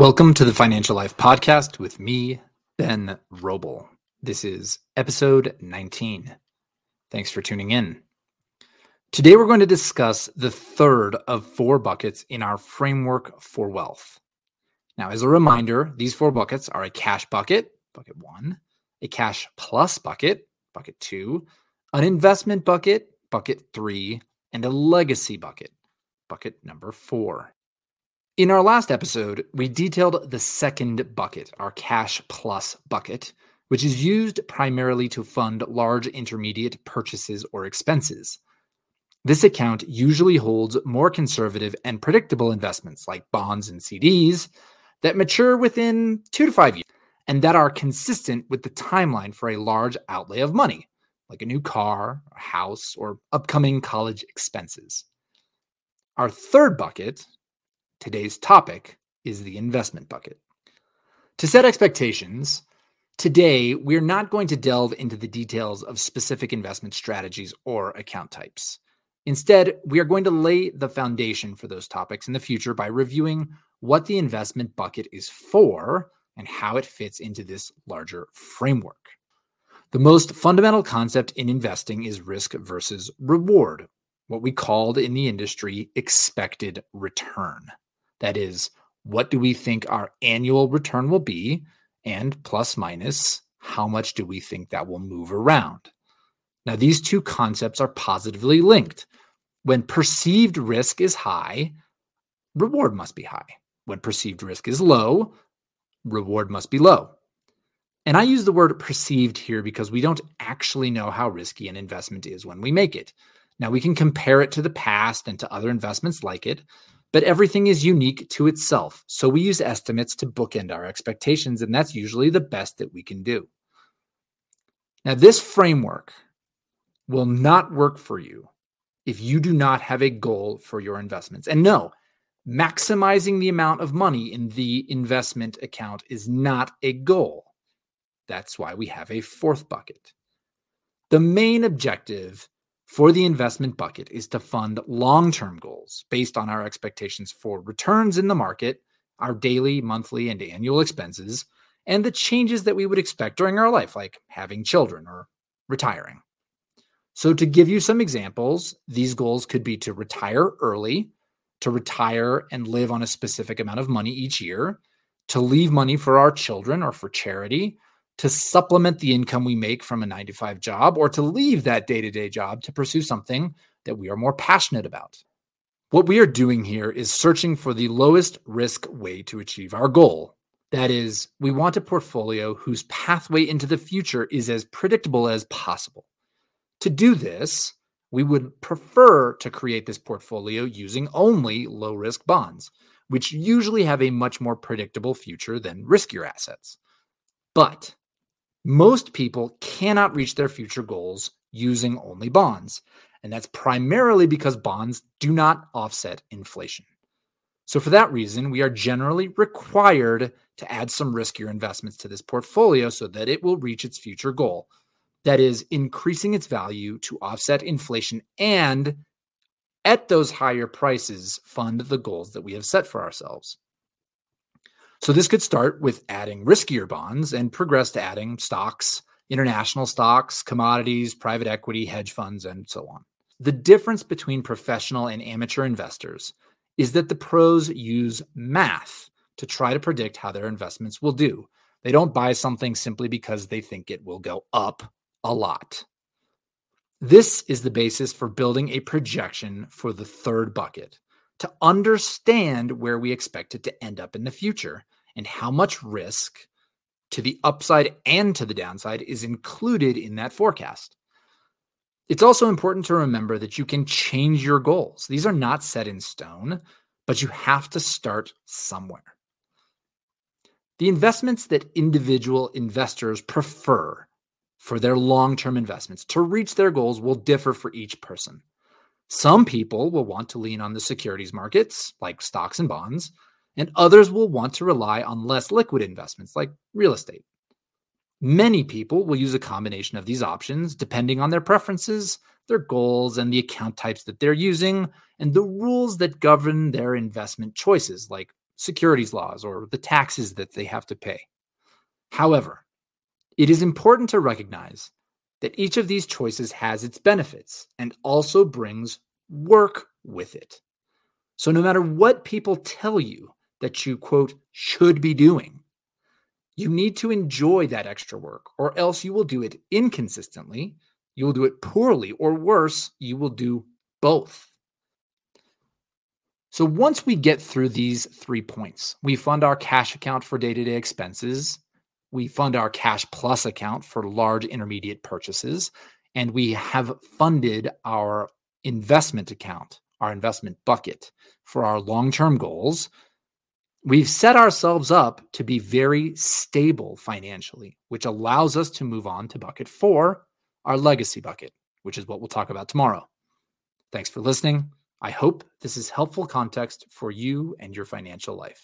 Welcome to the Financial Life Podcast with me, Ben Roble. This is episode 19. Thanks for tuning in. Today, we're going to discuss the third of four buckets in our framework for wealth. Now, as a reminder, these four buckets are a cash bucket, bucket one, a cash plus bucket, bucket two, an investment bucket, bucket three, and a legacy bucket, bucket number four. In our last episode, we detailed the second bucket, our cash plus bucket, which is used primarily to fund large intermediate purchases or expenses. This account usually holds more conservative and predictable investments like bonds and CDs that mature within two to five years and that are consistent with the timeline for a large outlay of money, like a new car, a house, or upcoming college expenses. Our third bucket, Today's topic is the investment bucket. To set expectations, today we're not going to delve into the details of specific investment strategies or account types. Instead, we are going to lay the foundation for those topics in the future by reviewing what the investment bucket is for and how it fits into this larger framework. The most fundamental concept in investing is risk versus reward, what we called in the industry expected return. That is, what do we think our annual return will be? And plus minus, how much do we think that will move around? Now, these two concepts are positively linked. When perceived risk is high, reward must be high. When perceived risk is low, reward must be low. And I use the word perceived here because we don't actually know how risky an investment is when we make it. Now, we can compare it to the past and to other investments like it, but everything is unique to itself. So we use estimates to bookend our expectations, and that's usually the best that we can do. Now, this framework will not work for you if you do not have a goal for your investments. And no, maximizing the amount of money in the investment account is not a goal. That's why we have a fourth bucket. The main objective for the investment bucket is to fund long term goals based on our expectations for returns in the market, our daily, monthly, and annual expenses, and the changes that we would expect during our life, like having children or retiring. So, to give you some examples, these goals could be to retire early, to retire and live on a specific amount of money each year, to leave money for our children or for charity, to supplement the income we make from a nine to five job or to leave that day to day job to pursue something that we are more passionate about. What we are doing here is searching for the lowest risk way to achieve our goal. That is, we want a portfolio whose pathway into the future is as predictable as possible. To do this, we would prefer to create this portfolio using only low risk bonds, which usually have a much more predictable future than riskier assets. But most people cannot reach their future goals using only bonds. And that's primarily because bonds do not offset inflation. So, for that reason, we are generally required to add some riskier investments to this portfolio so that it will reach its future goal. That is, increasing its value to offset inflation and at those higher prices fund the goals that we have set for ourselves. So this could start with adding riskier bonds and progress to adding stocks, international stocks, commodities, private equity, hedge funds, and so on. The difference between professional and amateur investors is that the pros use math to try to predict how their investments will do. They don't buy something simply because they think it will go up a lot. This is the basis for building a projection for the third bucket to understand where we expect it to end up in the future and how much risk to the upside and to the downside is included in that forecast. It's also important to remember that you can change your goals. These are not set in stone, but you have to start somewhere. The investments that individual investors prefer for their long term investments to reach their goals will differ for each person. Some people will want to lean on the securities markets, like stocks and bonds, and others will want to rely on less liquid investments, like real estate. Many people will use a combination of these options depending on their preferences, their goals, and the account types that they're using, and the rules that govern their investment choices, like securities laws, or the taxes that they have to pay. However, it is important to recognize that each of these choices has its benefits and also brings work with it. So, no matter what people tell you that you, quote, should be doing, you need to enjoy that extra work, or else you will do it inconsistently, you will do it poorly, or worse, you will do both. So, once we get through these three points, we fund our cash account for day to day expenses, we fund our cash plus account for large intermediate purchases, and we have funded our investment account, our investment bucket for our long term goals. We've set ourselves up to be very stable financially, which allows us to move on to bucket four, our legacy bucket, which is what we'll talk about tomorrow. Thanks for listening. I hope this is helpful context for you and your financial life.